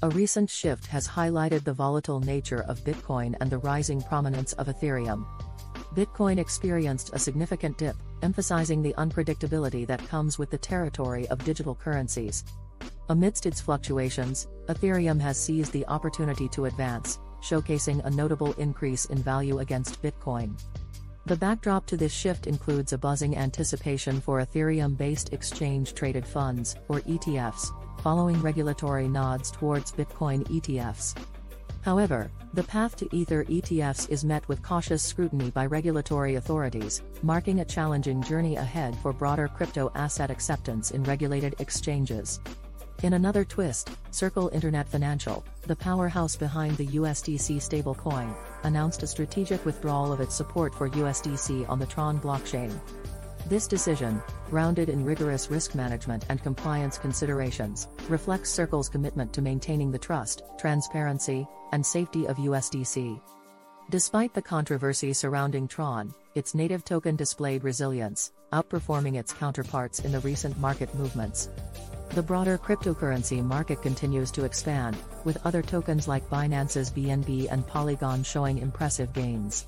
A recent shift has highlighted the volatile nature of Bitcoin and the rising prominence of Ethereum. Bitcoin experienced a significant dip, emphasizing the unpredictability that comes with the territory of digital currencies. Amidst its fluctuations, Ethereum has seized the opportunity to advance, showcasing a notable increase in value against Bitcoin. The backdrop to this shift includes a buzzing anticipation for Ethereum-based exchange-traded funds, or ETFs, following regulatory nods towards Bitcoin ETFs. However, the path to Ether ETFs is met with cautious scrutiny by regulatory authorities, marking a challenging journey ahead for broader crypto asset acceptance in regulated exchanges. In another twist, Circle Internet Financial, the powerhouse behind the USDC stablecoin, announced a strategic withdrawal of its support for USDC on the Tron blockchain. This decision, grounded in rigorous risk management and compliance considerations, reflects Circle's commitment to maintaining the trust, transparency, and safety of USDC. Despite the controversy surrounding Tron, its native token displayed resilience, outperforming its counterparts in the recent market movements. The broader cryptocurrency market continues to expand, with other tokens like Binance's BNB and Polygon showing impressive gains.